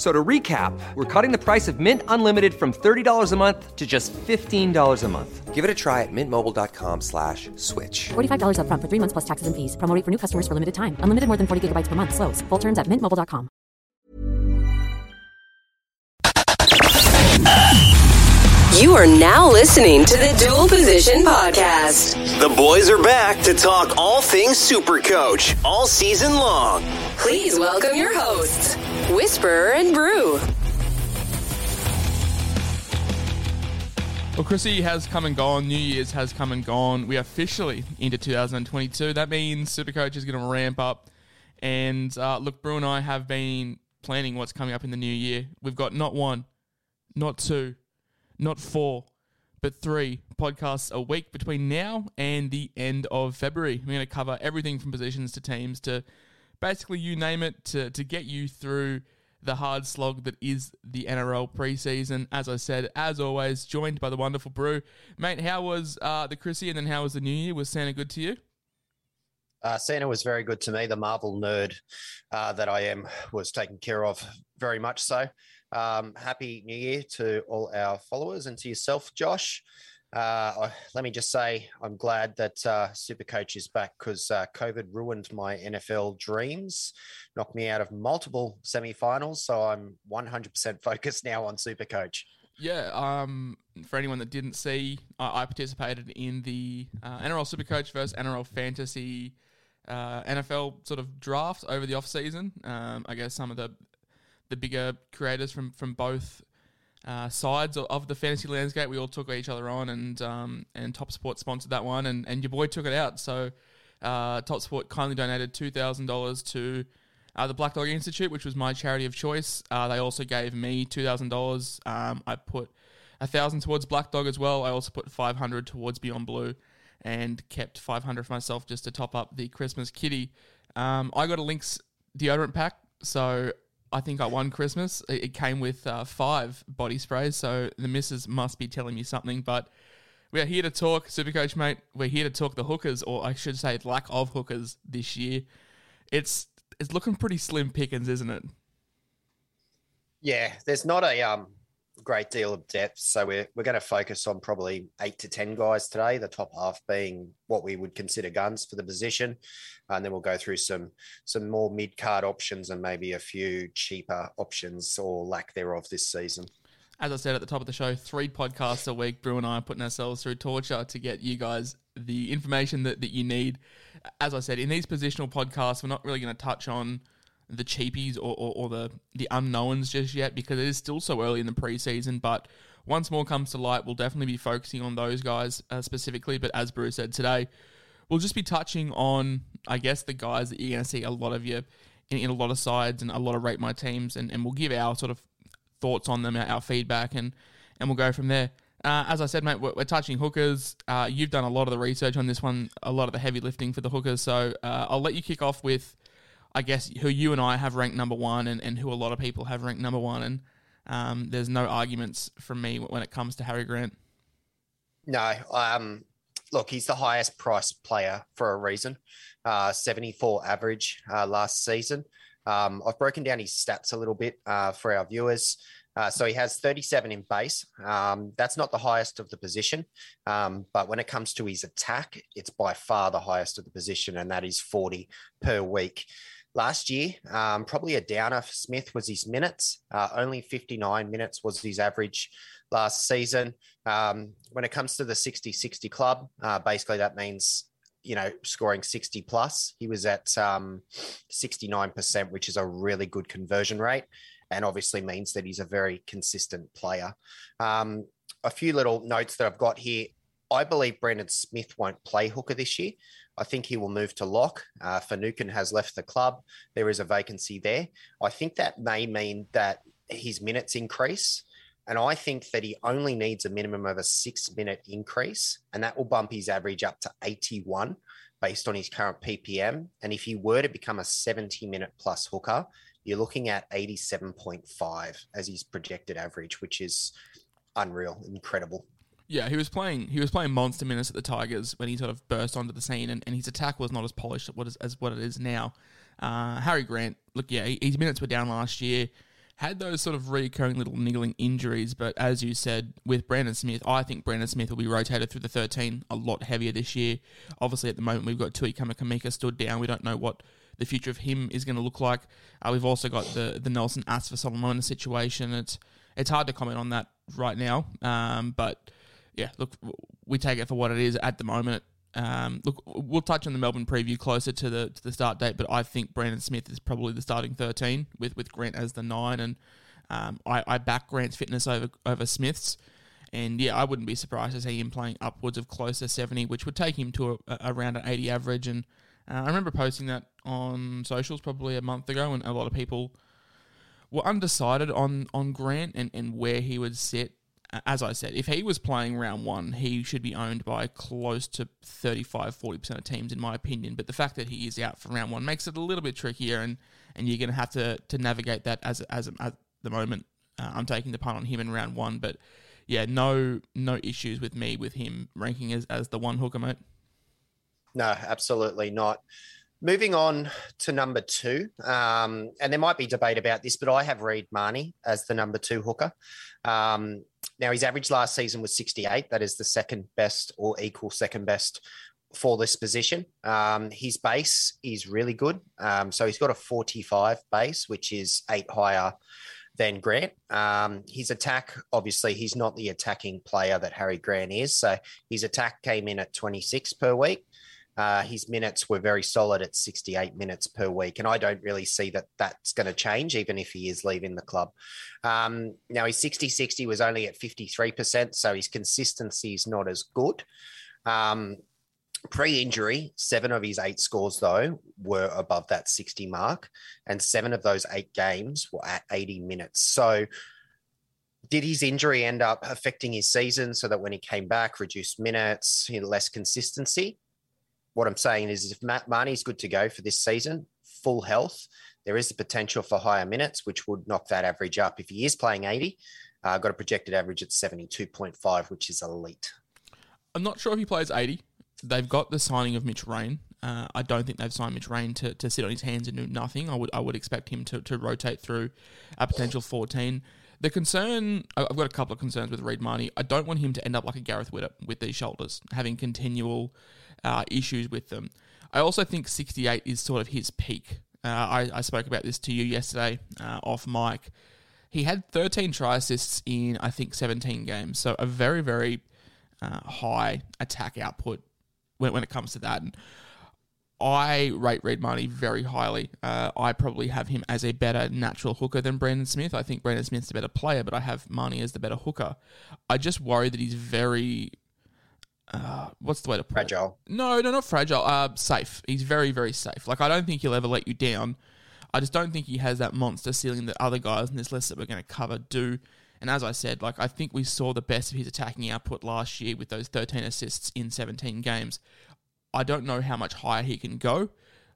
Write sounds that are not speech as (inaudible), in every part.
So to recap, we're cutting the price of Mint Unlimited from $30 a month to just $15 a month. Give it a try at mintmobile.com slash switch. $45 up front for three months plus taxes and fees. Promo rate for new customers for limited time. Unlimited more than 40 gigabytes per month. Slows. Full terms at mintmobile.com. You are now listening to the Dual Position Podcast. The boys are back to talk all things Super Coach all season long. Please welcome your hosts, Whisperer and Brew. Well, Chrissy has come and gone. New Year's has come and gone. We are officially into 2022. That means Supercoach is going to ramp up. And uh, look, Brew and I have been planning what's coming up in the new year. We've got not one, not two, not four, but three podcasts a week between now and the end of February. We're going to cover everything from positions to teams to basically you name it to, to get you through the hard slog that is the NRL preseason. As I said, as always, joined by the wonderful Brew. Mate, how was uh, the Chrissy and then how was the new year? Was Santa good to you? Uh, Santa was very good to me. The Marvel nerd uh, that I am was taken care of very much so. Um, happy New Year to all our followers and to yourself, Josh. Uh, let me just say, I'm glad that uh, Super Coach is back because uh, COVID ruined my NFL dreams, knocked me out of multiple semi-finals. So I'm 100% (laughs) focused now on Super Coach. Yeah, um, for anyone that didn't see, I, I participated in the uh, NRL Supercoach versus NRL Fantasy uh, NFL sort of draft over the off season. Um, I guess some of the the bigger creators from from both uh, sides of, the fantasy landscape, we all took each other on, and um, and Top Sport sponsored that one, and, and your boy took it out. So uh, Top Sport kindly donated two thousand dollars to uh, the Black Dog Institute, which was my charity of choice. Uh, they also gave me two thousand um, dollars. I put a thousand towards Black Dog as well. I also put five hundred towards Beyond Blue, and kept five hundred for myself just to top up the Christmas kitty. Um, I got a Lynx deodorant pack, so I think I won Christmas. It came with uh, five body sprays, so the missus must be telling me something. But we are here to talk, Supercoach mate. We're here to talk the hookers, or I should say, lack of hookers this year. It's it's looking pretty slim pickings, isn't it? Yeah, there's not a um, great deal of depth, so we're we're going to focus on probably eight to ten guys today. The top half being what we would consider guns for the position, and then we'll go through some some more mid card options and maybe a few cheaper options or lack thereof this season. As I said at the top of the show, three podcasts a week. Brew and I are putting ourselves through torture to get you guys the information that, that you need. As I said, in these positional podcasts, we're not really going to touch on the cheapies or, or, or, the, the unknowns just yet because it is still so early in the preseason. But once more comes to light, we'll definitely be focusing on those guys uh, specifically. But as Bruce said today, we'll just be touching on, I guess, the guys that you're going to see a lot of you in, in, a lot of sides and a lot of rate my teams, and, and we'll give our sort of thoughts on them, our, feedback, and, and we'll go from there. Uh, as I said, mate, we're, we're touching hookers. Uh, you've done a lot of the research on this one, a lot of the heavy lifting for the hookers. So uh, I'll let you kick off with, I guess, who you and I have ranked number one and, and who a lot of people have ranked number one. And um, there's no arguments from me when it comes to Harry Grant. No. Um, look, he's the highest priced player for a reason. Uh, 74 average uh, last season. Um, I've broken down his stats a little bit uh, for our viewers. Uh, so he has 37 in base. Um, that's not the highest of the position. Um, but when it comes to his attack, it's by far the highest of the position, and that is 40 per week. Last year, um, probably a downer for Smith was his minutes. Uh, only 59 minutes was his average last season. Um, when it comes to the 60 60 club, uh, basically that means you know, scoring 60 plus. He was at um, 69%, which is a really good conversion rate and obviously means that he's a very consistent player. Um, a few little notes that I've got here. I believe Brandon Smith won't play hooker this year. I think he will move to lock. Uh, Finucane has left the club. There is a vacancy there. I think that may mean that his minutes increase. And I think that he only needs a minimum of a six minute increase, and that will bump his average up to 81 based on his current PPM. And if he were to become a 70 minute plus hooker, you're looking at 87.5 as his projected average, which is unreal, incredible. Yeah, he was playing. He was playing monster minutes at the Tigers when he sort of burst onto the scene, and, and his attack was not as polished as, as what it is now. Uh, Harry Grant, look, yeah, his minutes were down last year. Had those sort of recurring little niggling injuries, but as you said, with Brandon Smith, I think Brandon Smith will be rotated through the 13 a lot heavier this year. Obviously, at the moment, we've got Tui Kamikamica stood down. We don't know what the future of him is going to look like. Uh, we've also got the the Nelson Asofa-Solomona situation. It's it's hard to comment on that right now, um, but yeah, look, we take it for what it is at the moment. Um, look, we'll touch on the Melbourne preview closer to the to the start date, but I think Brandon Smith is probably the starting thirteen with, with Grant as the nine, and um, I, I back Grant's fitness over over Smith's, and yeah, I wouldn't be surprised to see him playing upwards of closer seventy, which would take him to around an eighty average. And uh, I remember posting that on socials probably a month ago, and a lot of people were undecided on on Grant and, and where he would sit as I said, if he was playing round one, he should be owned by close to 35 40% of teams, in my opinion. But the fact that he is out for round one makes it a little bit trickier, and, and you're going to have to to navigate that as, as at the moment. Uh, I'm taking the punt on him in round one, but yeah, no no issues with me with him ranking as, as the one hooker, mate. No, absolutely not. Moving on to number two, um, and there might be debate about this, but I have Reed Mahoney as the number two hooker. Um, now, his average last season was 68. That is the second best or equal second best for this position. Um, his base is really good. Um, so he's got a 45 base, which is eight higher than Grant. Um, his attack, obviously, he's not the attacking player that Harry Grant is. So his attack came in at 26 per week. Uh, his minutes were very solid at 68 minutes per week, and I don't really see that that's going to change, even if he is leaving the club. Um, now, his 60 60 was only at 53%, so his consistency is not as good. Um, Pre injury, seven of his eight scores, though, were above that 60 mark, and seven of those eight games were at 80 minutes. So, did his injury end up affecting his season so that when he came back, reduced minutes, less consistency? What I'm saying is if Mahoney's good to go for this season, full health, there is the potential for higher minutes, which would knock that average up. If he is playing 80, uh, got a projected average at 72.5, which is elite. I'm not sure if he plays 80. They've got the signing of Mitch Rein. Uh, I don't think they've signed Mitch Rein to, to sit on his hands and do nothing. I would I would expect him to, to rotate through a potential 14. The concern, I've got a couple of concerns with Reed Mahoney. I don't want him to end up like a Gareth Widdop with these shoulders, having continual uh, issues with them. I also think 68 is sort of his peak. Uh, I, I, spoke about this to you yesterday uh, off mic. He had 13 try assists in, I think, 17 games. So a very, very uh, high attack output when, when it comes to that. And I rate Reed Mahoney very highly. Uh, I probably have him as a better natural hooker than Brandon Smith. I think Brandon Smith's a better player, but I have Mahoney as the better hooker. I just worry that he's very uh, what's the way to put fragile. it? No, no, not fragile. Uh, safe. He's very, very safe. Like I don't think he'll ever let you down. I just don't think he has that monster ceiling that other guys in this list that we're going to cover do. And as I said, like I think we saw the best of his attacking output last year with those 13 assists in 17 games. I don't know how much higher he can go,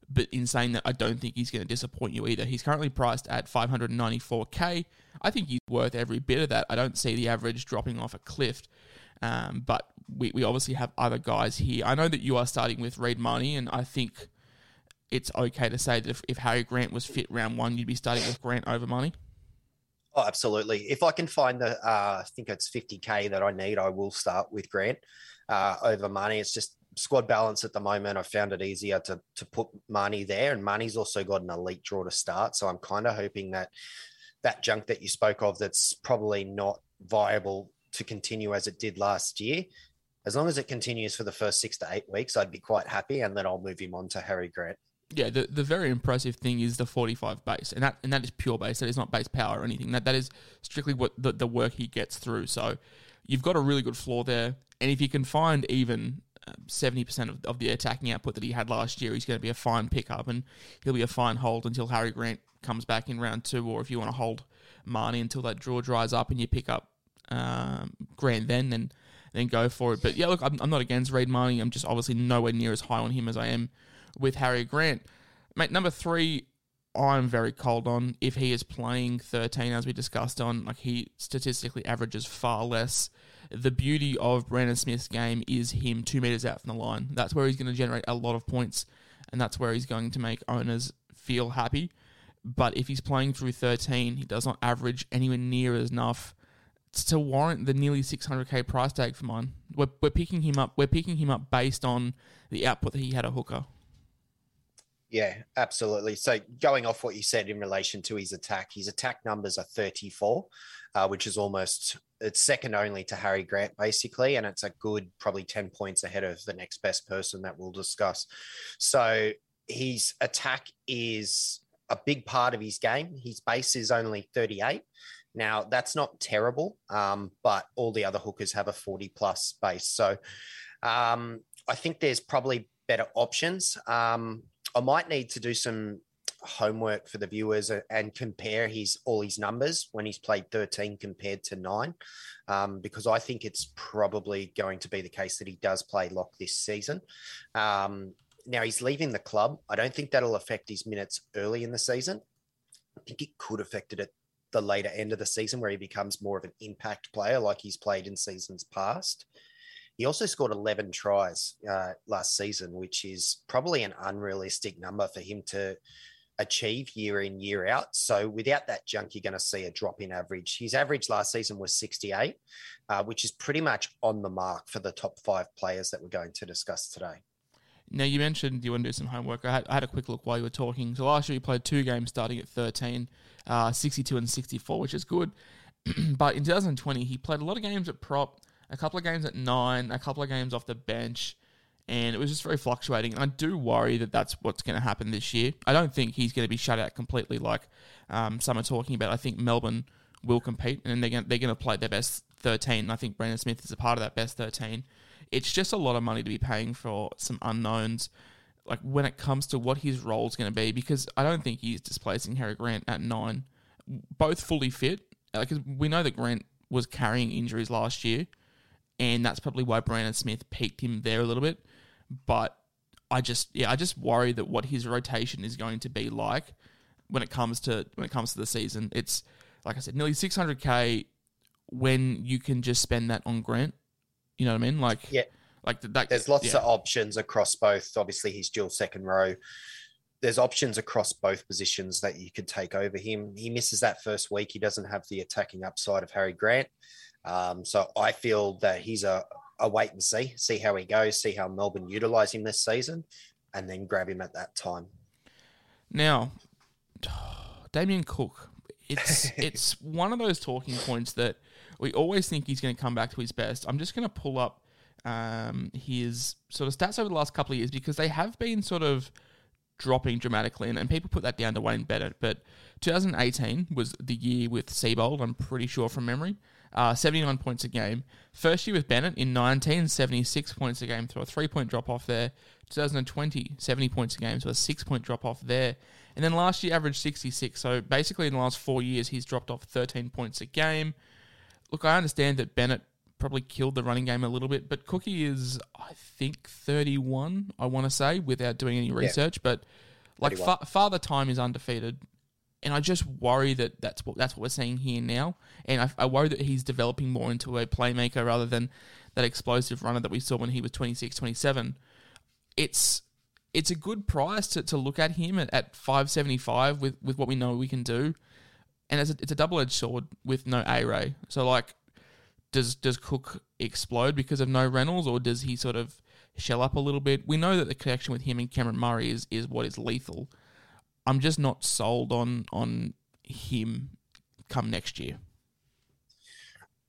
but in saying that, I don't think he's going to disappoint you either. He's currently priced at 594k. I think he's worth every bit of that. I don't see the average dropping off a cliff. Um, but we, we obviously have other guys here. I know that you are starting with Reed Mahoney, and I think it's okay to say that if, if Harry Grant was fit round one, you'd be starting with Grant over Mahoney. Oh, absolutely. If I can find the, uh, I think it's 50K that I need, I will start with Grant uh, over Mahoney. It's just squad balance at the moment. I found it easier to, to put Mahoney there, and Mahoney's also got an elite draw to start. So I'm kind of hoping that that junk that you spoke of that's probably not viable to continue as it did last year. As long as it continues for the first six to eight weeks, I'd be quite happy, and then I'll move him on to Harry Grant. Yeah, the, the very impressive thing is the 45 base, and that and that is pure base. That is not base power or anything. That that is strictly what the, the work he gets through. So you've got a really good floor there, and if you can find even um, seventy percent of, of the attacking output that he had last year, he's going to be a fine pickup, and he'll be a fine hold until Harry Grant comes back in round two, or if you want to hold Mahoney until that draw dries up and you pick up um, Grant then, then then go for it. But yeah, look, I'm, I'm not against Reed Mahoney. I'm just obviously nowhere near as high on him as I am with Harry Grant. Mate, number three, I'm very cold on. If he is playing 13, as we discussed on, like he statistically averages far less. The beauty of Brandon Smith's game is him two meters out from the line. That's where he's going to generate a lot of points, and that's where he's going to make owners feel happy. But if he's playing through 13, he does not average anywhere near as enough to warrant the nearly 600k price tag for mine. We're, we're picking him up. We're picking him up based on the output that he had a hooker. Yeah, absolutely. So going off what you said in relation to his attack, his attack numbers are 34, uh, which is almost it's second only to Harry Grant basically, and it's a good probably 10 points ahead of the next best person that we'll discuss. So his attack is a big part of his game. His base is only 38. Now that's not terrible, um, but all the other hookers have a 40 plus base. So um, I think there's probably better options. Um, I might need to do some homework for the viewers and compare his all his numbers when he's played 13 compared to nine, um, because I think it's probably going to be the case that he does play lock this season. Um, now he's leaving the club. I don't think that'll affect his minutes early in the season. I think it could affect it at the later end of the season where he becomes more of an impact player like he's played in seasons past. He also scored 11 tries uh, last season, which is probably an unrealistic number for him to achieve year in, year out. So without that junk, you're going to see a drop in average. His average last season was 68, uh, which is pretty much on the mark for the top five players that we're going to discuss today. Now, you mentioned you want to do some homework. I had, I had a quick look while you were talking. So last year, he played two games starting at 13, uh, 62 and 64, which is good. (clears throat) but in 2020, he played a lot of games at prop a couple of games at nine, a couple of games off the bench, and it was just very fluctuating. And I do worry that that's what's going to happen this year. I don't think he's going to be shut out completely, like um, some are talking about. I think Melbourne will compete, and they're going they're going to play their best thirteen. I think Brandon Smith is a part of that best thirteen. It's just a lot of money to be paying for some unknowns. Like when it comes to what his role is going to be, because I don't think he's displacing Harry Grant at nine, both fully fit. Because we know that Grant was carrying injuries last year, and that's probably why Brandon Smith peaked him there a little bit. But I just yeah, I just worry that what his rotation is going to be like when it comes to when it comes to the season. It's like I said, nearly 600k when you can just spend that on Grant. You know what I mean? Like yeah, like that. There's lots yeah. of options across both. Obviously, he's dual second row. There's options across both positions that you could take over him. He misses that first week. He doesn't have the attacking upside of Harry Grant. Um, so I feel that he's a, a wait and see, see how he goes, see how Melbourne utilise him this season, and then grab him at that time. Now, (sighs) Damien Cook, it's (laughs) it's one of those talking points that we always think he's going to come back to his best. I'm just going to pull up um, his sort of stats over the last couple of years because they have been sort of dropping dramatically, and, and people put that down to Wayne Bennett. But 2018 was the year with Seibold, I'm pretty sure from memory uh, 79 points a game. First year with Bennett in 19, 76 points a game, through a three point drop off there. 2020, 70 points a game, so a six point drop off there. And then last year averaged 66. So basically, in the last four years, he's dropped off 13 points a game. Look, I understand that Bennett probably killed the running game a little bit, but Cookie is, I think, 31, I want to say, without doing any research. Yeah. But like fa- Father Time is undefeated and I just worry that that's what that's what we're seeing here now. And I, I, worry that he's developing more into a playmaker rather than that explosive runner that we saw when he was 26, 27. It's it's a good price to, to look at him at, at 575 with, with what we know we can do. And it's a, it's a double edged sword with no A Ray. So, like, does does Cook explode because of no Reynolds, or does he sort of shell up a little bit? We know that the connection with him and Cameron Murray is, is what is lethal. I'm just not sold on on him come next year.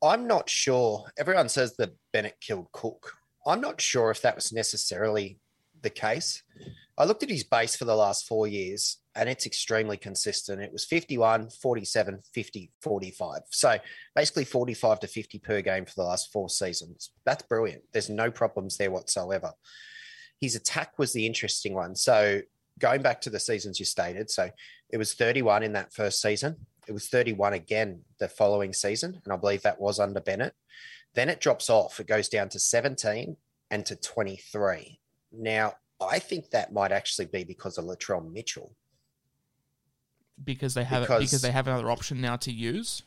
I'm not sure. Everyone says that Bennett killed Cook. I'm not sure if that was necessarily the case. I looked at his base for the last four years and it's extremely consistent. It was 51, 47, 50, 45. So basically 45 to 50 per game for the last four seasons. That's brilliant. There's no problems there whatsoever. His attack was the interesting one. So going back to the seasons you stated, so it was 31 in that first season. It was 31 again the following season, and I believe that was under Bennett. Then it drops off. It goes down to 17 and to 23. Now, I think that might actually be because of Latrell Mitchell. Because they have Because- because they have another option now to use.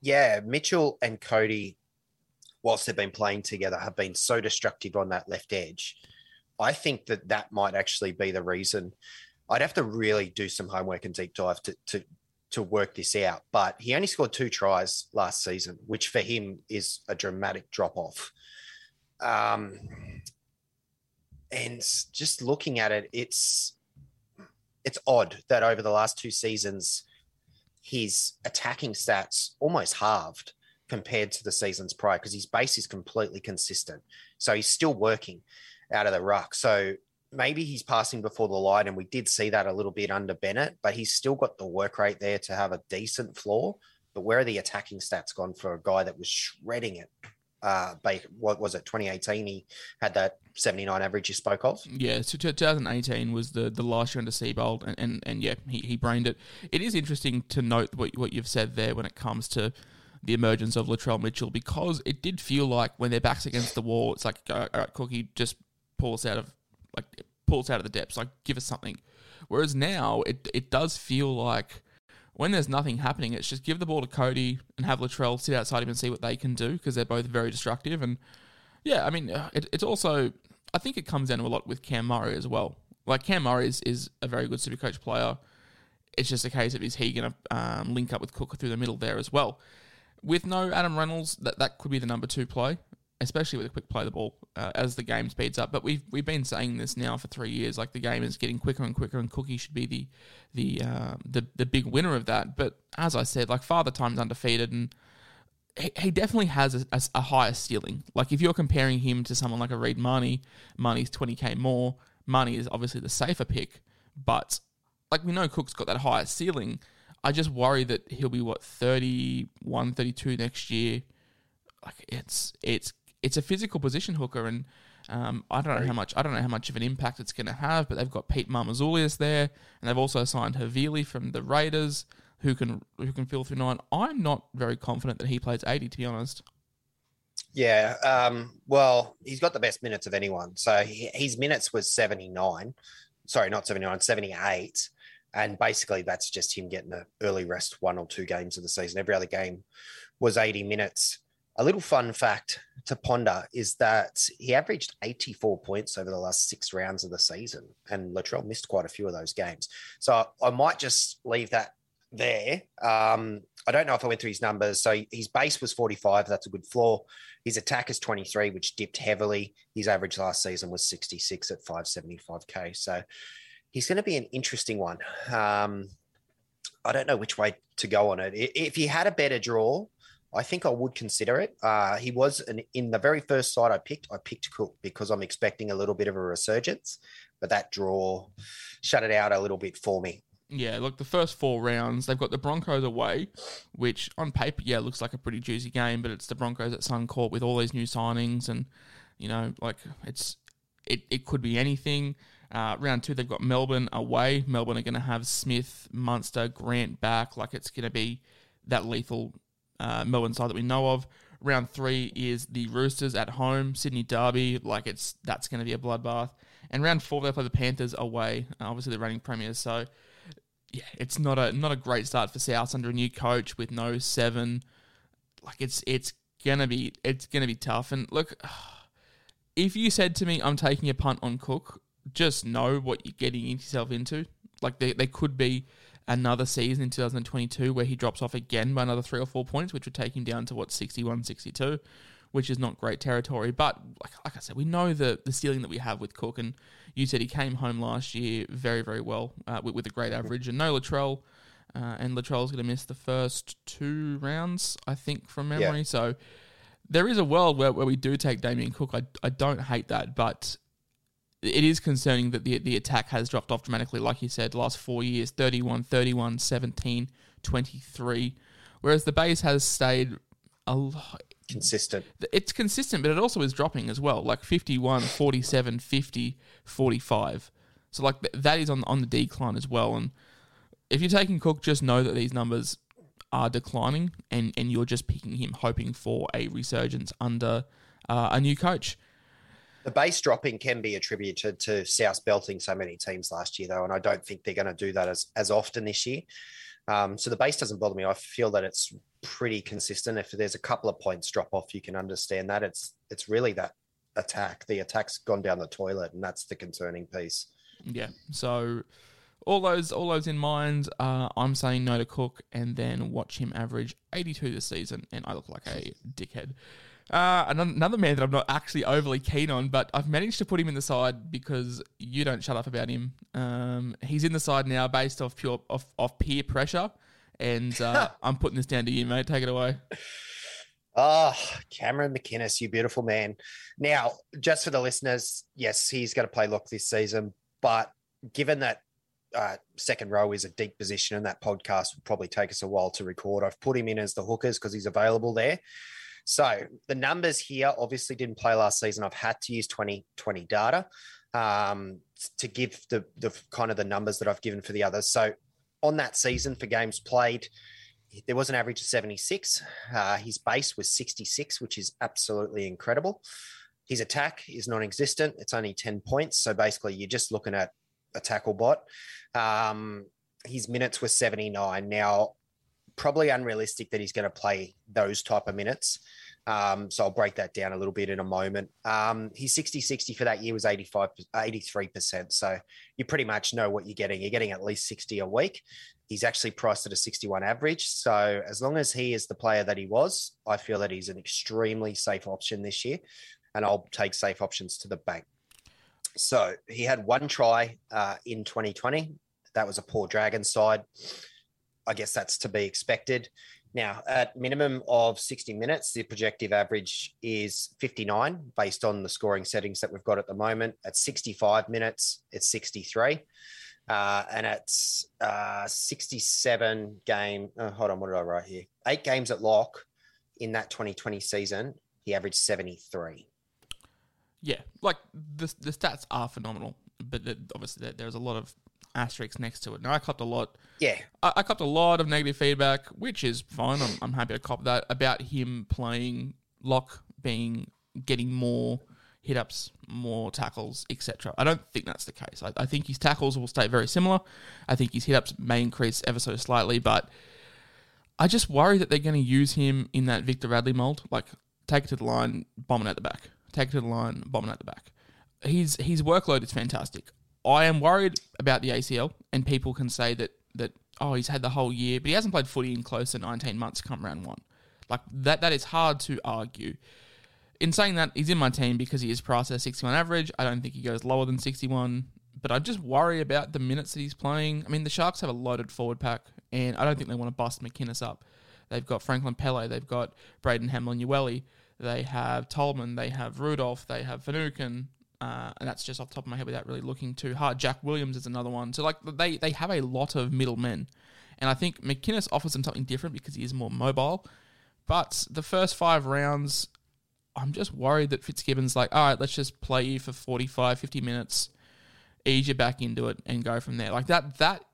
Yeah, Mitchell and Cody, whilst they've been playing together, have been so destructive on that left edge. I think that that might actually be the reason. I'd have to really do some homework and deep dive to to to work this out. But he only scored two tries last season, which for him is a dramatic drop off. Um, and just looking at it, it's it's odd that over the last two seasons, his attacking stats almost halved compared to the seasons prior because his base is completely consistent. So he's still working out of the ruck. So maybe he's passing before the line, and we did see that a little bit under Bennett, but he's still got the work rate there to have a decent floor. But where are the attacking stats gone for a guy that was shredding it? Uh, what was it? 2018, he had that 79 average you spoke of. Yeah, so 2018 was the, the last year under Seibold, and, and, and yeah, he, he brained it. It is interesting to note what, what you've said there when it comes to the emergence of Latrell Mitchell, because it did feel like when their backs against the wall, it's like, all right, Cookie, just pull us out of, like, pull us out of the depths, like, give us something. Whereas now, it, it does feel like when there's nothing happening, it's just give the ball to Cody and have Latrell sit outside him and see what they can do, because they're both very destructive. And yeah, I mean, uh, it, it's also, I think it comes down to a lot with Cam Murray as well. Like, Cam Murray is, is a very good super coach player. It's just a case of is he going to um, link up with Cook through the middle there as well. With no Adam Reynolds, that, that could be the number two play, especially with a quick play the ball uh, as the game speeds up. But we've we've been saying this now for three years. Like the game is getting quicker and quicker, and Cookie should be the the uh, the the big winner of that. But as I said, like Father Time's undefeated, and he, he definitely has a, a, a higher ceiling. Like if you're comparing him to someone like a Reed Mahoney, Mahoney's 20k more. Mahoney is obviously the safer pick, but like we know Cook's got that higher ceiling. I just worry that he'll be what 31, 32 next year. Like it's it's it's a physical position hooker, and um, I don't know how much I don't know how much of an impact it's going to have. But they've got Pete Mamouzelos there, and they've also signed Havili from the Raiders, who can who can fill through nine. I'm not very confident that he plays eighty, to be honest. Yeah. Um, well, he's got the best minutes of anyone. So he, his minutes was 79. Sorry, not 79, 78. And basically, that's just him getting an early rest one or two games of the season. Every other game was 80 minutes. A little fun fact to ponder is that he averaged 84 points over the last six rounds of the season, and Latrell missed quite a few of those games. So I might just leave that there. Um, I don't know if I went through his numbers. So his base was 45. That's a good floor. His attack is 23, which dipped heavily. His average last season was 66 at 575K. So he's going to be an interesting one. Um, I don't know which way to go on it. If he had a better draw, I think I would consider it. Uh, he was an, in the very first side I picked. I picked Cook because I'm expecting a little bit of a resurgence, but that draw shut it out a little bit for me. Yeah, look, the first four rounds, they've got the Broncos away, which on paper, yeah, looks like a pretty juicy game, but it's the Broncos at Suncorp with all these new signings, and you know, like it's it, it could be anything. Uh, round two, they've got Melbourne away. Melbourne are going to have Smith, Munster, Grant back. Like it's going to be that lethal uh, Melbourne side that we know of. Round three is the Roosters at home, Sydney Derby. Like it's that's going to be a bloodbath. And round four, they play the Panthers away. Uh, obviously, the reigning premiers. So yeah, it's not a not a great start for South under a new coach with no seven. Like it's it's gonna be it's gonna be tough. And look, (sighs) if you said to me, "I'm taking a punt on Cook," just know what you're getting yourself into. Like there, there could be another season in 2022 where he drops off again by another three or four points, which would take him down to what 61, 62, which is not great territory. But like, like I said, we know the the ceiling that we have with Cook, and you said he came home last year very, very well uh, with, with a great average, and no Latrell. Uh, and Latrell's going to miss the first two rounds, I think, from memory. Yeah. So there is a world where, where we do take Damien Cook. I, I don't hate that, but it is concerning that the the attack has dropped off dramatically. Like you said, last four years 31, 31, 17, 23. Whereas the base has stayed a lot. Consistent. It's consistent, but it also is dropping as well, like 51, 47, 50, 45. So, like, that is on, on the decline as well. And if you're taking Cook, just know that these numbers are declining and, and you're just picking him hoping for a resurgence under uh, a new coach. The base dropping can be attributed to South belting so many teams last year, though, and I don't think they're going to do that as, as often this year. Um, so the base doesn't bother me. I feel that it's pretty consistent. If there's a couple of points drop off, you can understand that. It's it's really that attack. The attack's gone down the toilet, and that's the concerning piece. Yeah. So all those all those in mind, uh, I'm saying no to Cook, and then watch him average 82 this season, and I look like a dickhead. Uh, another, man that I'm not actually overly keen on, but I've managed to put him in the side because you don't shut up about him. Um, he's in the side now based off pure off, off peer pressure, and uh, (laughs) I'm putting this down to you, mate. Take it away. Oh, Cameron McInnes, you beautiful man. Now, just for the listeners, yes, he's going to play lock this season, but given that uh, second row is a deep position and that podcast will probably take us a while to record, I've put him in as the hookers because he's available there. So the numbers here obviously didn't play last season. I've had to use 2020 data um, to give the, the kind of the numbers that I've given for the others. So on that season for games played, there was an average of 76. Uh, his base was 66, which is absolutely incredible. His attack is non existent. It's only 10 points. So basically, you're just looking at a tackle bot. Um, his minutes were 79. Now, probably unrealistic that he's going to play those type of minutes. Um, so I'll break that down a little bit in a moment. Um, his 60 60 for that year was 85, 83%. So you pretty much know what you're getting. You're getting at least 60 a week. He's actually priced at a 61 average. So as long as he is the player that he was, I feel that he's an extremely safe option this year. And I'll take safe options to the bank. So he had one try uh, in 2020. That was a poor Dragon side. I guess that's to be expected. Now, at minimum of 60 minutes, the projective average is 59 based on the scoring settings that we've got at the moment. At 65 minutes, it's 63. Uh, and at uh, 67 game, oh, hold on, what did I write here? Eight games at lock in that 2020 season, he averaged 73. Yeah, like the the stats are phenomenal, but obviously there's a lot of asterisks next to it. Now I copped a lot. Yeah, I, I copped a lot of negative feedback, which is fine. I'm, I'm happy to cop that about him playing lock, being getting more hit ups, more tackles, etc. I don't think that's the case. I, I think his tackles will stay very similar. I think his hit ups may increase ever so slightly, but I just worry that they're going to use him in that Victor Radley mold, like take it to the line, bomb it at the back, take it to the line, bomb it at the back. His his workload is fantastic. I am worried about the ACL, and people can say that that oh he's had the whole year, but he hasn't played footy in close to 19 months come round one. Like that that is hard to argue. In saying that, he's in my team because he is priced at 61 average. I don't think he goes lower than 61, but I just worry about the minutes that he's playing. I mean, the Sharks have a loaded forward pack, and I don't think they want to bust McInnes up. They've got Franklin Pele, they've got Braden Hamlin-Uele, they have Tolman, they have Rudolf, they have Finucane, uh, and that's just off the top of my head without really looking too hard. Jack Williams is another one. So like they they have a lot of middlemen, and I think McInnes offers them something different because he is more mobile. But the first five rounds, I'm just worried that Fitzgibbon's like, all right, let's just play you for 45, 50 minutes, ease you back into it, and go from there. Like that that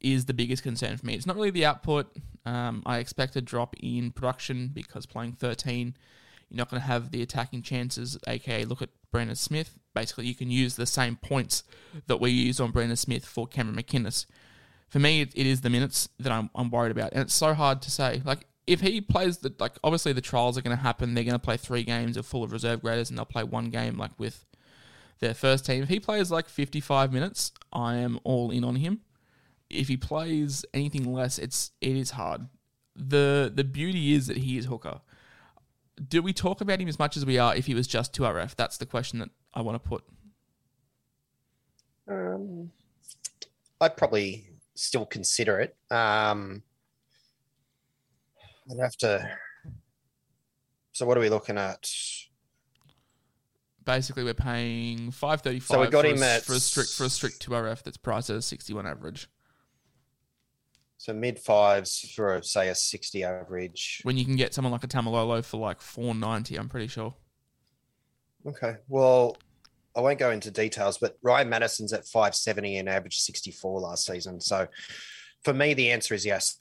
is the biggest concern for me. It's not really the output. Um, I expect a drop in production because playing 13 you're not going to have the attacking chances, aka look at Brandon Smith. Basically, you can use the same points that we use on Brandon Smith for Cameron McInnes. For me, it, it is the minutes that I'm, I'm worried about, and it's so hard to say. Like if he plays the like, obviously the trials are going to happen. They're going to play three games of full of reserve graders, and they'll play one game like with their first team. If he plays like 55 minutes, I am all in on him. If he plays anything less, it's it is hard. the The beauty is that he is hooker do we talk about him as much as we are if he was just 2RF? That's the question that I want to put. Um, I'd probably still consider it. Um, I'd have to. So what are we looking at? Basically, we're paying five thirty five. So we got for him a, at for a strict for a strict 2RF that's priced at a sixty one average. So mid fives for say a sixty average. When you can get someone like a Tamalolo for like four ninety, I'm pretty sure. Okay, well, I won't go into details, but Ryan Matterson's at five seventy and averaged sixty four last season. So for me, the answer is yes.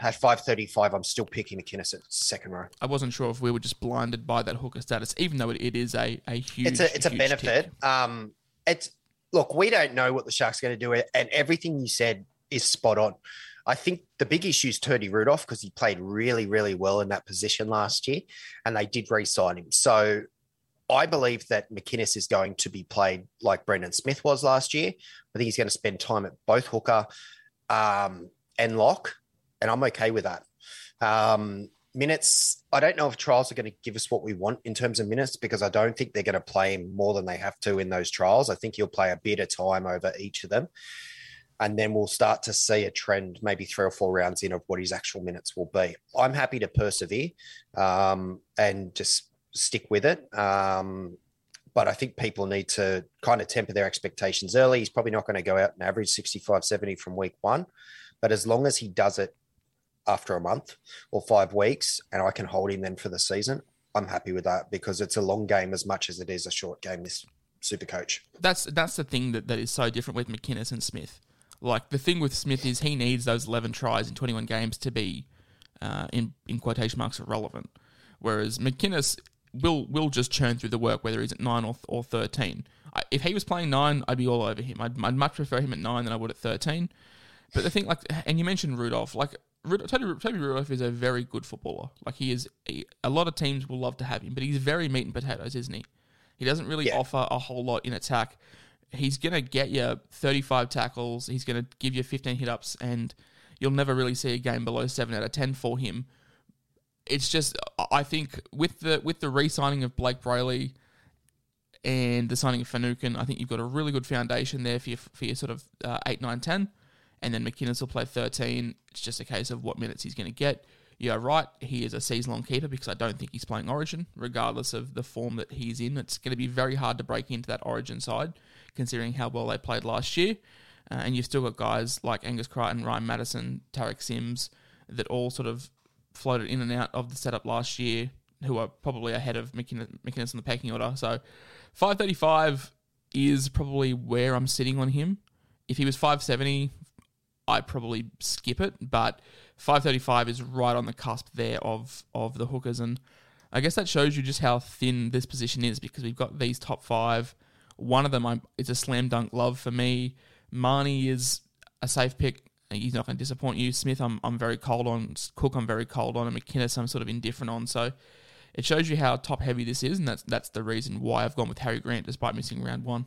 at 535, I'm still picking McInnes at second row. I wasn't sure if we were just blinded by that hooker status, even though it, it is a, a huge. It's a it's a benefit. tick. Um, it's look, we don't know what the Sharks are going to do, and everything you said is spot on. I think the big issue is Toby Rudolf because he played really, really well in that position last year, and they did re-sign him. So I believe that McInnes is going to be played like Brandon Smith was last year. I think he's going to spend time at both hooker um, and lock, and I'm okay with that. Um, minutes, I don't know if trials are going to give us what we want in terms of minutes because I don't think they're going to play him more than they have to in those trials. I think he'll play a bit of time over each of them. And then we'll start to see a trend, maybe three or four rounds in, of what his actual minutes will be. I'm happy to persevere um, and just stick with it. Um, but I think people need to kind of temper their expectations early. He's probably not going to go out and average 65, 70 from week one. But as long as he does it after a month or five weeks and I can hold him then for the season, I'm happy with that because it's a long game as much as it is a short game, this super coach. That's that's the thing that, that is so different with McInnes and Smith. Like the thing with Smith is he needs those 11 tries in 21 games to be, uh, in in quotation marks, relevant. Whereas McInnes will will just churn through the work, whether he's at nine or, or 13. I, if he was playing nine, I'd be all over him. I'd, I'd much prefer him at nine than I would at 13. But the thing, like, and you mentioned Rudolf, like. Toby, Toby Rudolf is a very good footballer. Like he is, a, a lot of teams will love to have him, but he's very meat and potatoes, isn't he? He doesn't really Yeah. offer a whole lot in attack. He's going to get you 35 tackles. He's going to give you 15 hit ups, and you'll never really see a game below 7 out of 10 for him. It's just, I think, with the with the re signing of Blake Brailey and the signing of Finucane, I think you've got a really good foundation there for your, for your sort of uh, 8, 9, 10. And then McInnes will play 13. It's just a case of what minutes he's going to get. You're right, he is a season long keeper because I don't think he's playing Origin, regardless of the form that he's in. It's going to be very hard to break into that Origin side, considering how well they played last year. Uh, and you've still got guys like Angus Crichton, Ryan Matterson, Tariq Sims that all sort of floated in and out of the setup last year, who are probably ahead of McInnes, in the pecking order. So 535 is probably where I'm sitting on him. If he was 570, I'd probably skip it, but 535 is right on the cusp there of of the hookers, and I guess that shows you just how thin this position is because we've got these top five. One of them I'm, is a slam dunk love for me. Mahoney is a safe pick. He's not going to disappoint you. Smith, I'm I'm very cold on. Cook, I'm very cold on, and McInnes, I'm sort of indifferent on. So it shows you how top heavy this is, and that's that's the reason why I've gone with Harry Grant despite missing round one.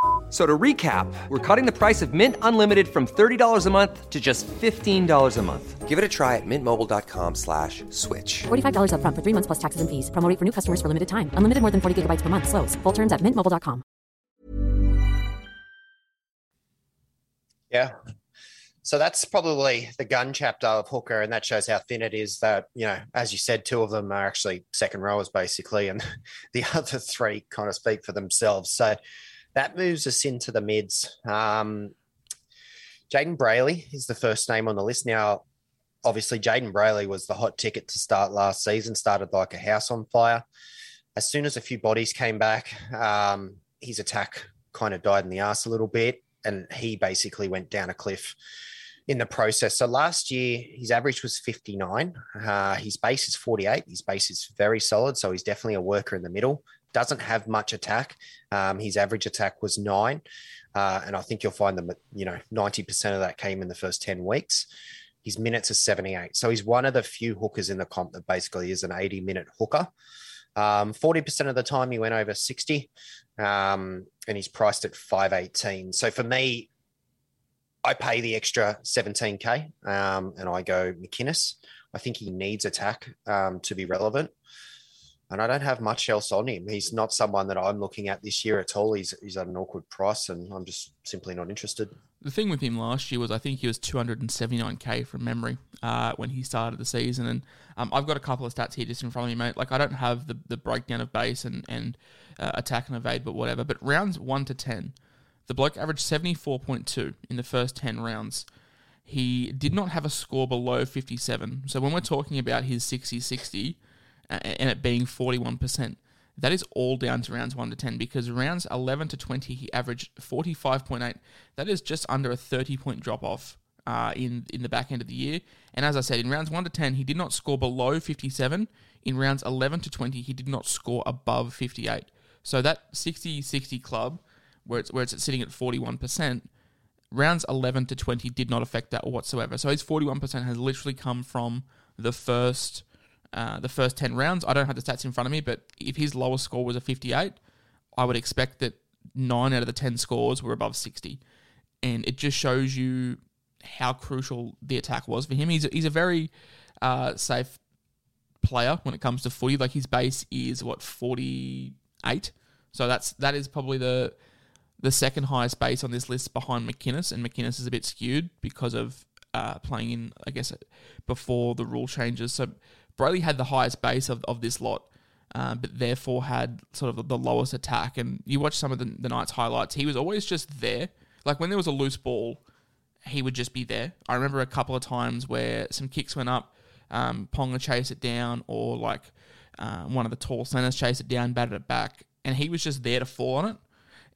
F- So to recap, we're cutting the price of Mint Unlimited from $30 a month to just $15 a month. Give it a try at mintmobile.com slash switch. $45 upfront for three months plus taxes and fees. Promo rate for new customers for limited time. Unlimited more than 40 gigabytes per month. Slows. Full terms at mintmobile.com. Yeah. So that's probably the gun chapter of Hooker, and that shows how thin it is. That you know, as you said, two of them are actually second rowers basically, and (laughs) the other three kind of speak for themselves. So that moves us into the mids. Um, Jayden Brailey is the first name on the list. Now, obviously, Jayden Brailey was the hot ticket to start last season. Started like a house on fire. As soon as a few bodies came back, um, his attack kind of died in the ass a little bit, and he basically went down a cliff in the process. So last year, his average was 59. Uh, his base is 48. His base is very solid. So he's definitely a worker in the middle. Doesn't have much attack. Um, his average attack was nine. Uh, and I think you'll find that, you know, 90% of that came in the first 10 weeks. His minutes are 78. So he's one of the few hookers in the comp that basically is an 80 minute hooker. Um, 40% of the time he went over 60 um, and he's priced at 518. So for me, I pay the extra 17k um, and I go McInnes. I think he needs attack um, to be relevant. And I don't have much else on him. He's not someone that I'm looking at this year at all. He's, he's at an awkward price and I'm just simply not interested. The thing with him last year was I think he was 279k from memory uh, when he started the season, and um, I've got a couple of stats here just in front of me, mate. Like I don't have the, the breakdown of base and and uh, attack and evade, but whatever. But rounds one to ten, The bloke averaged 74.2 in the first 10 rounds. He did not have a score below 57. So when we're talking about his 60 60 uh, and it being 41%, that is all down to rounds 1 to 10 because rounds 11 to 20, he averaged 45.8. That is just under a 30 point drop off uh, in, in the back end of the year. And as I said, in rounds 1 to 10, he did not score below 57. In rounds 11 to 20, he did not score above 58. So that 60 60 club, where it's, where it's sitting at 41%, rounds 11 to 20 did not affect that whatsoever. So his 41% has literally come from the first uh, the first 10 rounds. I don't have the stats in front of me, but if his lowest score was a 58, I would expect that 9 out of the 10 scores were above 60. And it just shows you how crucial the attack was for him. He's a, he's a very uh, safe player when it comes to footy. Like his base is what 48. So that's that is probably the the second highest base on this list behind McInnes, and McInnes is a bit skewed because of uh, playing in, I guess, before the rule changes. So Brailey had the highest base of, of this lot, uh, but therefore had sort of the lowest attack. And you watch some of the, the night's highlights, he was always just there. Like when there was a loose ball, he would just be there. I remember a couple of times where some kicks went up, um, Ponga chased it down, or like uh, one of the tall centers chased it down, batted it back, and he was just there to fall on it.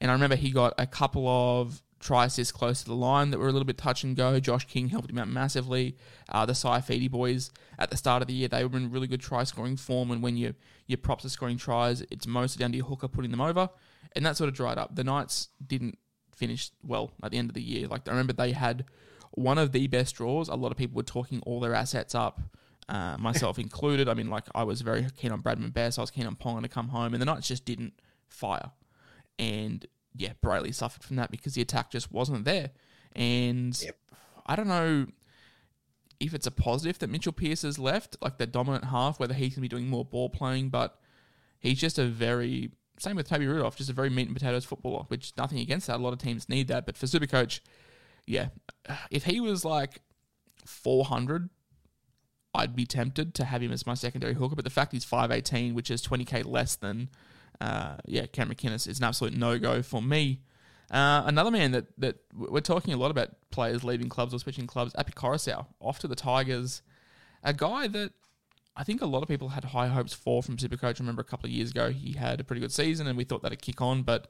And I remember he got a couple of try assists close to the line that were a little bit touch and go. Josh King helped him out massively. Uh, the Saifiti boys at the start of the year, they were in really good try scoring form. And when you, your props are scoring tries, it's mostly down to your hooker putting them over. And that sort of dried up. The Knights didn't finish well at the end of the year. Like I remember they had one of the best draws. A lot of people were talking all their assets up. Uh, myself (laughs) included. I mean, like I was very keen on Bradman Best. I was keen on Ponga to come home, and the Knights just didn't fire. And yeah, Brailey suffered from that because the attack just wasn't there. And Yep. I don't know if it's a positive that Mitchell Pearce has left, like the dominant half, whether he's going to be doing more ball playing, but he's just a very same with Toby Rudolf, just a very meat and potatoes footballer, which nothing against that. A lot of teams need that. But for Supercoach, yeah, if he was like 400, I'd be tempted to have him as my secondary hooker. But the fact he's 5'18, which is 20k less than, uh, yeah, Cam McInnes, is an absolute no go for me. Uh, another man that, that we're talking a lot about players leaving clubs or switching clubs, Api Koroisau, off to the Tigers. A guy that I think a lot of people had high hopes for from Supercoach. Remember a couple of years ago he had a pretty good season and we thought that'd kick on, but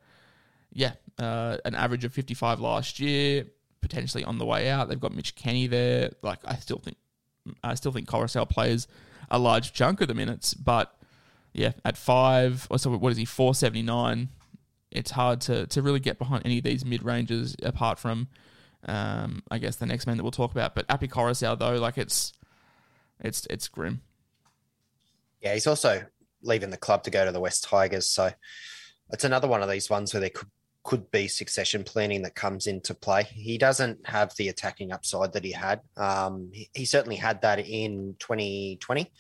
yeah, uh, an average of 55 last year, potentially on the way out. They've got Mitch Kenny there. Like I still think, I still think Koroisau plays a large chunk of the minutes, but yeah, at five, or so what is he, 479? It's hard to, to really get behind any of these mid ranges apart from, um, I guess, the next man that we'll talk about. But Api Koroisau, though, like it's, it's, it's grim. Yeah, he's also leaving the club to go to the West Tigers. So it's another one of these ones where there could, could be succession planning that comes into play. He doesn't have the attacking upside that he had. Um, he, he certainly had that in 2020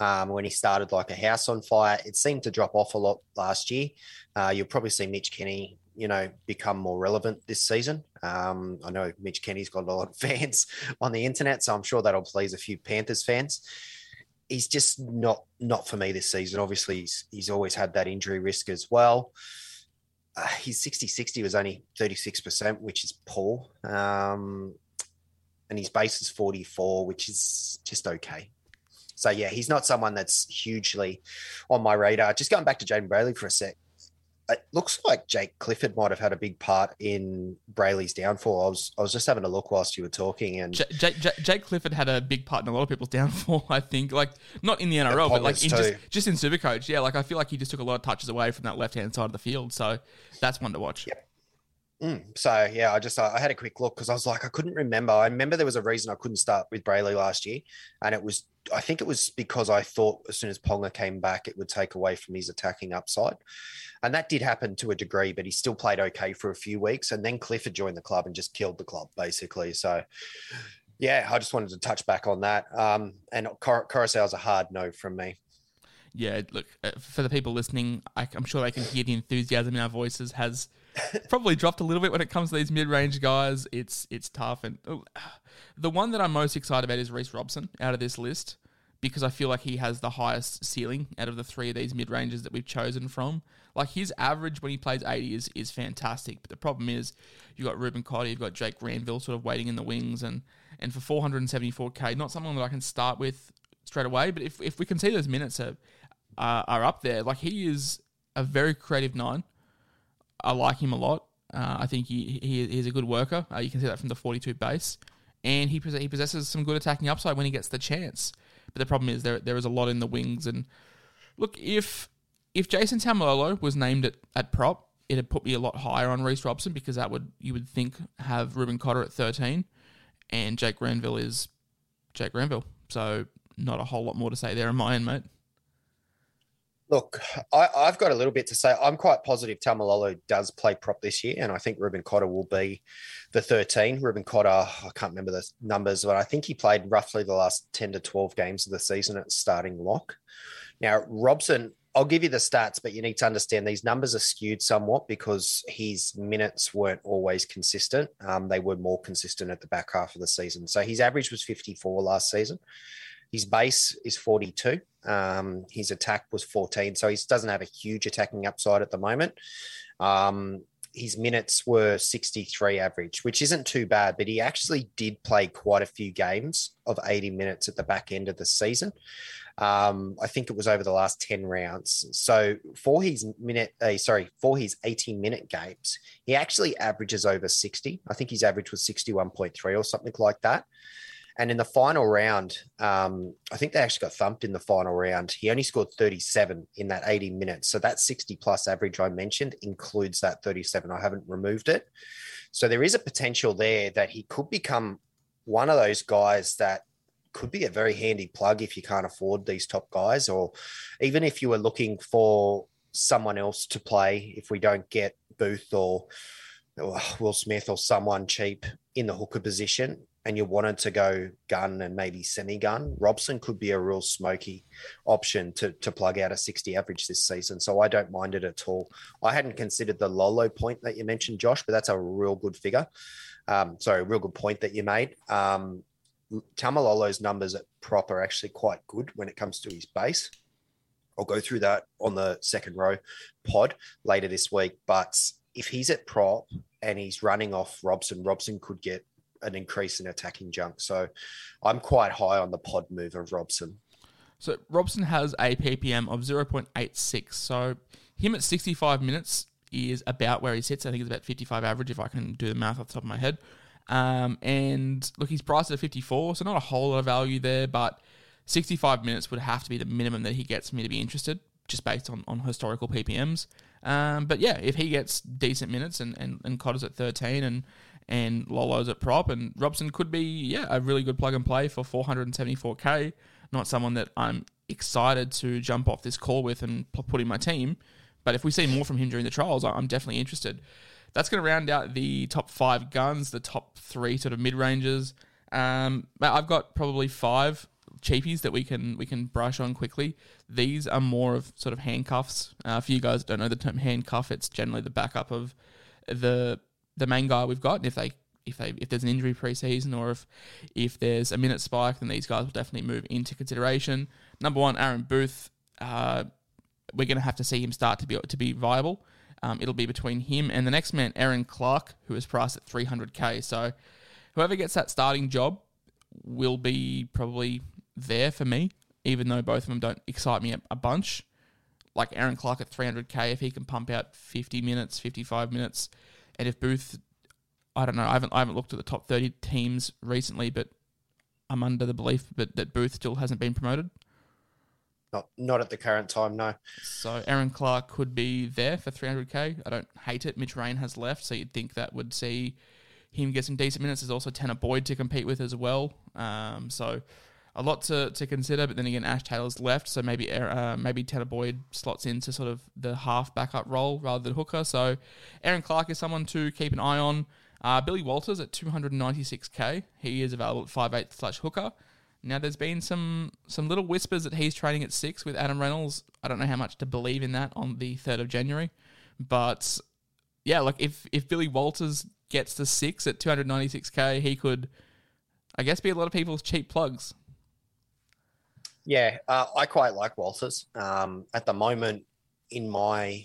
um, when he started like a house on fire. It seemed to drop off a lot last year. Uh, you'll probably see Mitch Kenny, you know, become more relevant this season. Um, I know Mitch Kenny's got a lot of (laughs) fans on the internet, so I'm sure that'll please a few Panthers fans he's just not not for me this season. Obviously, he's, he's always had that injury risk as well. Uh, his 60 60 was only 36%, which is poor. Um, and his base is 44, which is just okay. So, yeah, he's not someone that's hugely on my radar. Just going back to Jayden Brailey for a sec. It looks like Jake Clifford might have had a big part in Brailey's downfall. I was I was just having a look whilst you were talking, and J- J- J- Jake Clifford had a big part in a lot of people's (laughs) downfall. I think, like not in the NRL, but like in just, just in Supercoach. Yeah, like I feel like he just took a lot of touches away from that left hand side of the field. So that's one to watch. Yep. Mm, so yeah, I just I had a quick look because I was like I couldn't remember. I remember there was a reason I couldn't start with Brailey last year, and it was I think it was because I thought as soon as Ponga came back, it would take away from his attacking upside, and that did happen to a degree. But he still played okay for a few weeks, and then Clifford joined the club and just killed the club basically. So yeah, I just wanted to touch back on that. Um, and Cor- Koroisau's a hard no from me. Yeah, look uh, for the people listening, I'm sure they can hear the enthusiasm in our voices has (laughs) probably dropped a little bit when it comes to these mid-range guys. It's it's tough, and uh, (sighs) the one that I'm most excited about is Reece Robson out of this list because I feel like he has the highest ceiling out of the three of these mid ranges that we've chosen from. Like his average when he plays 80 is, is fantastic. But the problem is you've got Reuben Cotter, you've got Jake Granville sort of waiting in the wings. And, and for 474k, not something that I can start with straight away. But if, if we can see those minutes are, uh, are up there, like he is a very creative nine. I like him a lot. Uh, I think he, he he's a good worker. Uh, you can see that from the 42 base. And he, he possesses some good attacking upside when he gets the chance. But the problem is there there is a lot in the wings. And look, if if Jason Taumalolo was named at, at prop, it'd put me a lot higher on Reece Robson because that would you would think have Reuben Cotter at 13 and Jake Granville is Jake Granville. So not a whole lot more to say there on my end, mate. Look, I, have got a little bit to say. I'm quite positive Taumalolo does play prop this year, and I think Reuben Cotter will be the 13. Reuben Cotter, I can't remember the numbers, but I think he played roughly the last 10 to 12 games of the season at starting lock. Now, Robson, I'll give you the stats, but you need to understand these numbers are skewed somewhat because his minutes weren't always consistent. Um, they were more consistent at the back half of the season. So his average was 54 last season. His base is 42. Um, his attack was 14. So he doesn't have a huge attacking upside at the moment. Um, his minutes were 63 average, which isn't too bad, but he actually did play quite a few games of 80 minutes at the back end of the season. Um, I think it was over the last 10 rounds. So for his minute, uh, sorry, for his 18 minute games, he actually averages over 60. I think his average was 61.3 or something like that. And in the final round, um, I think they actually got thumped in the final round. He only scored 37 in that 80 minutes. So that 60 plus average I mentioned includes that 37. I haven't removed it. So there is a potential there that he could become one of those guys that could be a very handy plug if you can't afford these top guys, or even if you were looking for someone else to play if we don't get Booth or, or Will Smith or someone cheap in the hooker position and you wanted to go gun and maybe semi gun, Robson could be a real smoky option to, to plug out a 60 average this season. So I don't mind it at all. I hadn't considered the Lolo point that you mentioned, Josh, but that's a real good figure. Um, sorry, real good point that you made. Um, Taumalolo's numbers at prop are actually quite good when it comes to his base. I'll go through that on the second row pod later this week. But if he's at prop and he's running off Robson, Robson could get an increase in attacking junk. So I'm quite high on the pod move of Robson. So Robson has a PPM of 0.86. So him at 65 minutes is about where he sits. I think it's about 55 average if I can do the math off the top of my head. Um, and look, he's priced at 54, so not a whole lot of value there, but 65 minutes would have to be the minimum that he gets me to be interested, just based on, on historical PPMs. Um, but yeah, if he gets decent minutes and, and, and Cotter's at 13 and and Lolo's at prop, and Robson could be yeah a really good plug and play for 474k. Not someone that I'm excited to jump off this call with and put in my team, but if we see more from him during the trials, I'm definitely interested. That's going to round out the top five guns, the top three sort of mid ranges. Um, I've got probably five cheapies that we can we can brush on quickly. These are more of sort of handcuffs. Uh, for you guys don't know the term handcuff, it's generally the backup of the the main guy we've got. And if they if they if there's an injury preseason or if if there's a minute spike, then these guys will definitely move into consideration. Number one, Aaron Booth. Uh, we're going to have to see him start to be to be viable. Um, it'll be between him and the next man, Aaron Clark, who is priced at 300k. So whoever gets that starting job will be probably there for me, even though both of them don't excite me a, a bunch. Like Aaron Clark at 300k, if he can pump out 50 minutes, 55 minutes, and if Booth, I don't know, I haven't I haven't looked at the top thirty teams recently, but I'm under the belief that, that Booth still hasn't been promoted. Not not at the current time, no. So Aaron Clark could be there for 300k. I don't hate it. Mitch Rein has left, so you'd think that would see him get some decent minutes. There's also Tanner Boyd to compete with as well. Um, so a lot to, to consider. But then again, Ash Taylor's left, so maybe uh, maybe Tanner Boyd slots into sort of the half backup role rather than hooker. So Aaron Clark is someone to keep an eye on. Uh, Billy Walters at 296k. He is available at 5'8 slash hooker. Now, there's been some some little whispers that he's training at six with Adam Reynolds. I don't know how much to believe in that on the 3rd of January. But yeah, like if, if Billy Walters gets to six at 296k, he could, I guess, be a lot of people's cheap plugs. Yeah, uh, I quite like Walters. Um, at the moment, in my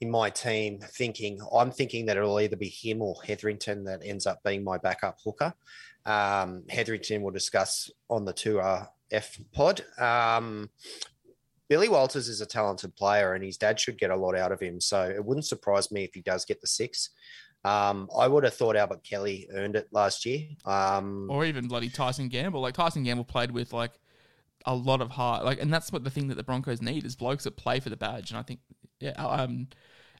in my team, thinking I'm thinking that it'll either be him or Hetherington that ends up being my backup hooker. Um, Hetherington we'll discuss on the two F pod. Um, Billy Walters is a talented player, and his dad should get a lot out of him. So it wouldn't surprise me if he does get the six. Um, I would have thought Albert Kelly earned it last year. Um, or even bloody Tyson Gamble. Like Tyson Gamble played with like a lot of heart. Like, and that's what the thing that the Broncos need is blokes that play for the badge. And I think, yeah, um,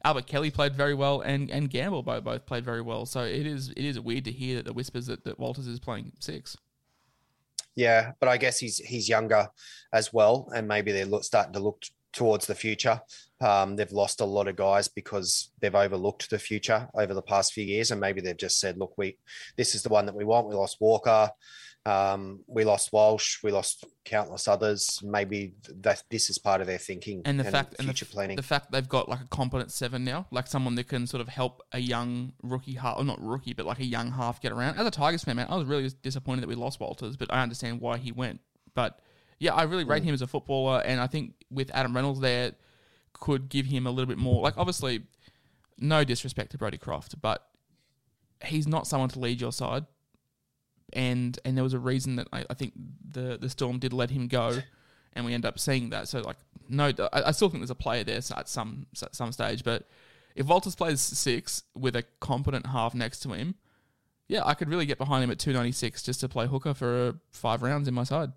Albert Kelly played very well, and and Gamble both both played very well. So it is it is weird to hear that the whispers that, that Walters is playing six. Yeah, but I guess he's he's younger as well, and maybe they're look, starting to look towards the future. Um, they've lost a lot of guys because they've overlooked the future over the past few years, and maybe they've just said, "Look, we this is the one that we want." We lost Walker, um, we lost Walsh, we lost countless others. Maybe that this is part of their thinking and the and fact future and the, planning. The fact they've got like a competent seven now, like someone that can sort of help a young rookie half, or not rookie, but like a young half get around. As a Tigers fan, man, I was really disappointed that we lost Walters, but I understand why he went. But yeah, I really rate mm. him as a footballer, and I think with Adam Reynolds there, could give him a little bit more. Like obviously, no disrespect to Brodie Croft, but he's not someone to lead your side and and there was a reason that I, I think the the Storm did let him go, and we end up seeing that. So like, no, I, I still think there's a player there at some at some stage, but if Walters plays six with a competent half next to him, yeah, I could really get behind him at 296 just to play hooker for uh, five rounds in my side.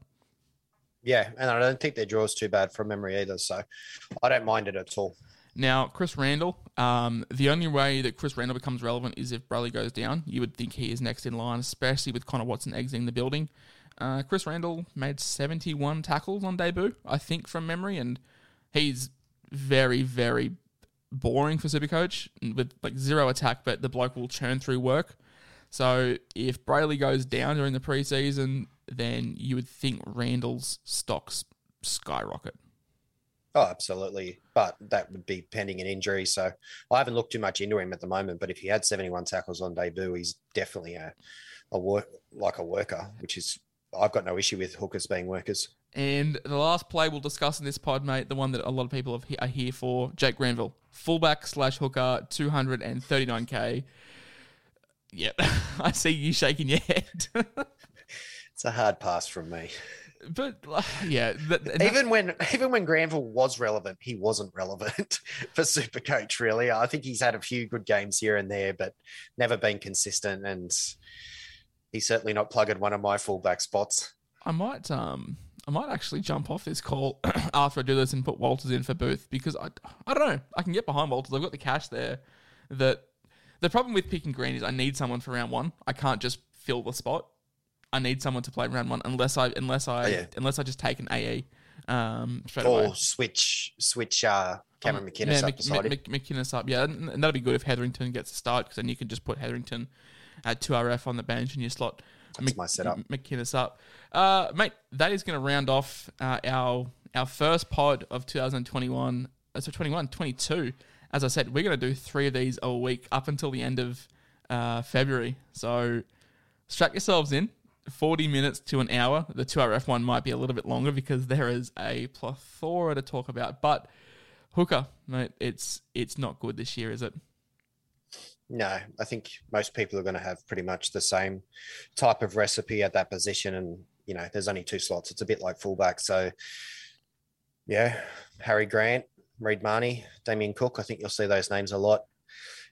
Yeah, and I don't think their draw is too bad from memory either, so I don't mind it at all. Now, Chris Randall, um, the only way that Chris Randall becomes relevant is if Brailey goes down. You would think he is next in line, especially with Connor Watson exiting the building. Uh, Chris Randall made 71 tackles on debut, I think, from memory, and he's very, very boring for Supercoach with like zero attack, but the bloke will churn through work. So if Brailey goes down during the preseason, then you would think Randall's stocks skyrocket. Oh, absolutely. But that would be pending an injury. So I haven't looked too much into him at the moment. But if he had 71 tackles on debut, he's definitely a, a work like a worker, which is I've got no issue with hookers being workers. And the last play we'll discuss in this pod, mate, the one that a lot of people are here for, Jake Granville, fullback slash hooker, 239k. Yep, (laughs) I see you shaking your head. (laughs) it's a hard pass from me but yeah, even when (laughs) even when Granville was relevant, he wasn't relevant (laughs) for Super Coach. Really, I think he's had a few good games here and there, but never been consistent. And he's certainly not plugged one of my fullback spots. I might um I might actually jump off this call (clears throat) after I do this and put Walters in for Booth because I I don't know I can get behind Walters. I've got the cash there. That the problem with picking Green is I need someone for round one. I can't just fill the spot. I need someone to play round one unless I unless I oh, yeah. unless I just take an AE. Um, straight or away. switch switch uh, Cameron um, McInnes yeah, up beside Mc, McInnes up, yeah, and, and that'd be good if Hetherington gets a start because then you can just put Hetherington at two RF on the bench and you slot That's Mc, my setup. McInnes up, uh, mate. That is going to round off uh, our our first pod of 2021. Uh, so 21, 22. As I said, we're going to do three of these a week up until the end of uh, February. So strap yourselves in. 40 minutes to an hour. The 2RF one might be a little bit longer because there is a plethora to talk about. But hooker, mate, it's it's not good this year, is it? No, I think most people are going to have pretty much the same type of recipe at that position. And, you know, there's only two slots. It's a bit like fullback. So, yeah, Harry Grant, Reed Mahoney, Damien Cook. I think you'll see those names a lot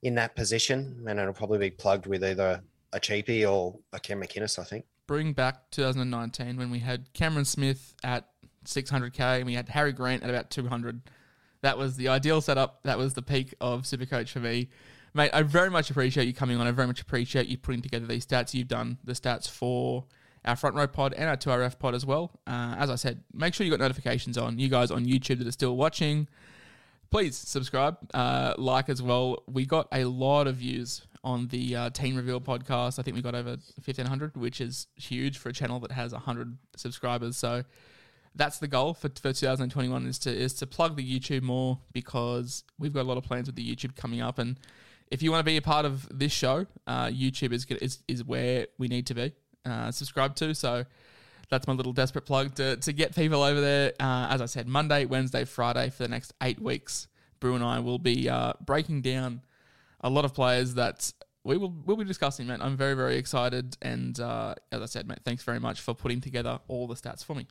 in that position. And it'll probably be plugged with either a cheapie or a Ken McInnes, I think bring back 2019 when we had Cameron Smith at 600k and we had Harry Grant at about 200. That was the ideal setup. That was the peak of Supercoach for me. Mate, I very much appreciate you coming on. I very much appreciate you putting together these stats. You've done the stats for our front row pod and our 2RF pod as well. Uh, as I said, make sure you got notifications on. You guys on YouTube that are still watching, please subscribe, uh, like as well. We got a lot of views on the uh, Team Reveal podcast. I think we got over 1,500, which is huge for a channel that has 100 subscribers. So that's the goal for, for 2021 is to is to plug the YouTube more because we've got a lot of plans with the YouTube coming up. And if you want to be a part of this show, uh, YouTube is, is is where we need to be uh, subscribed to. So that's my little desperate plug to, to get people over there. Uh, as I said, Monday, Wednesday, Friday for the next eight weeks, Brew and I will be uh, breaking down a lot of players that we will we'll be discussing, man. I'm very, very excited. And uh, as I said, mate, thanks very much for putting together all the stats for me.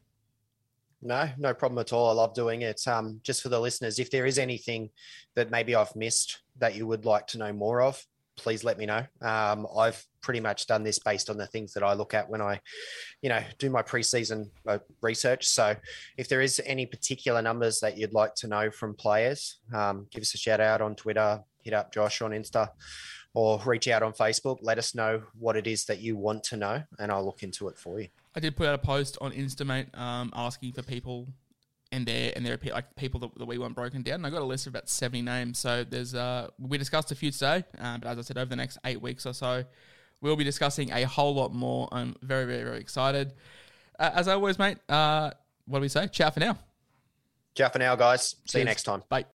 No, no problem at all. I love doing it. Um, just for the listeners, if there is anything that maybe I've missed that you would like to know more of, please let me know. Um, I've pretty much done this based on the things that I look at when I, you know, do my preseason uh, research. So if there is any particular numbers that you'd like to know from players, um, give us a shout out on Twitter, hit up Josh on Insta, or reach out on Facebook. Let us know what it is that you want to know, and I'll look into it for you. I did put out a post on Insta, mate, um, asking for people and their and their like people that, that, we want broken down. And I got a list of about seventy names. So there's uh, we discussed a few today, uh, but as I said, over the next eight weeks or so, we'll be discussing a whole lot more. I'm very very very excited. Uh, as always, mate. Uh, what do we say? Ciao for now. Ciao for now, guys. See Cheers. you next time. Bye.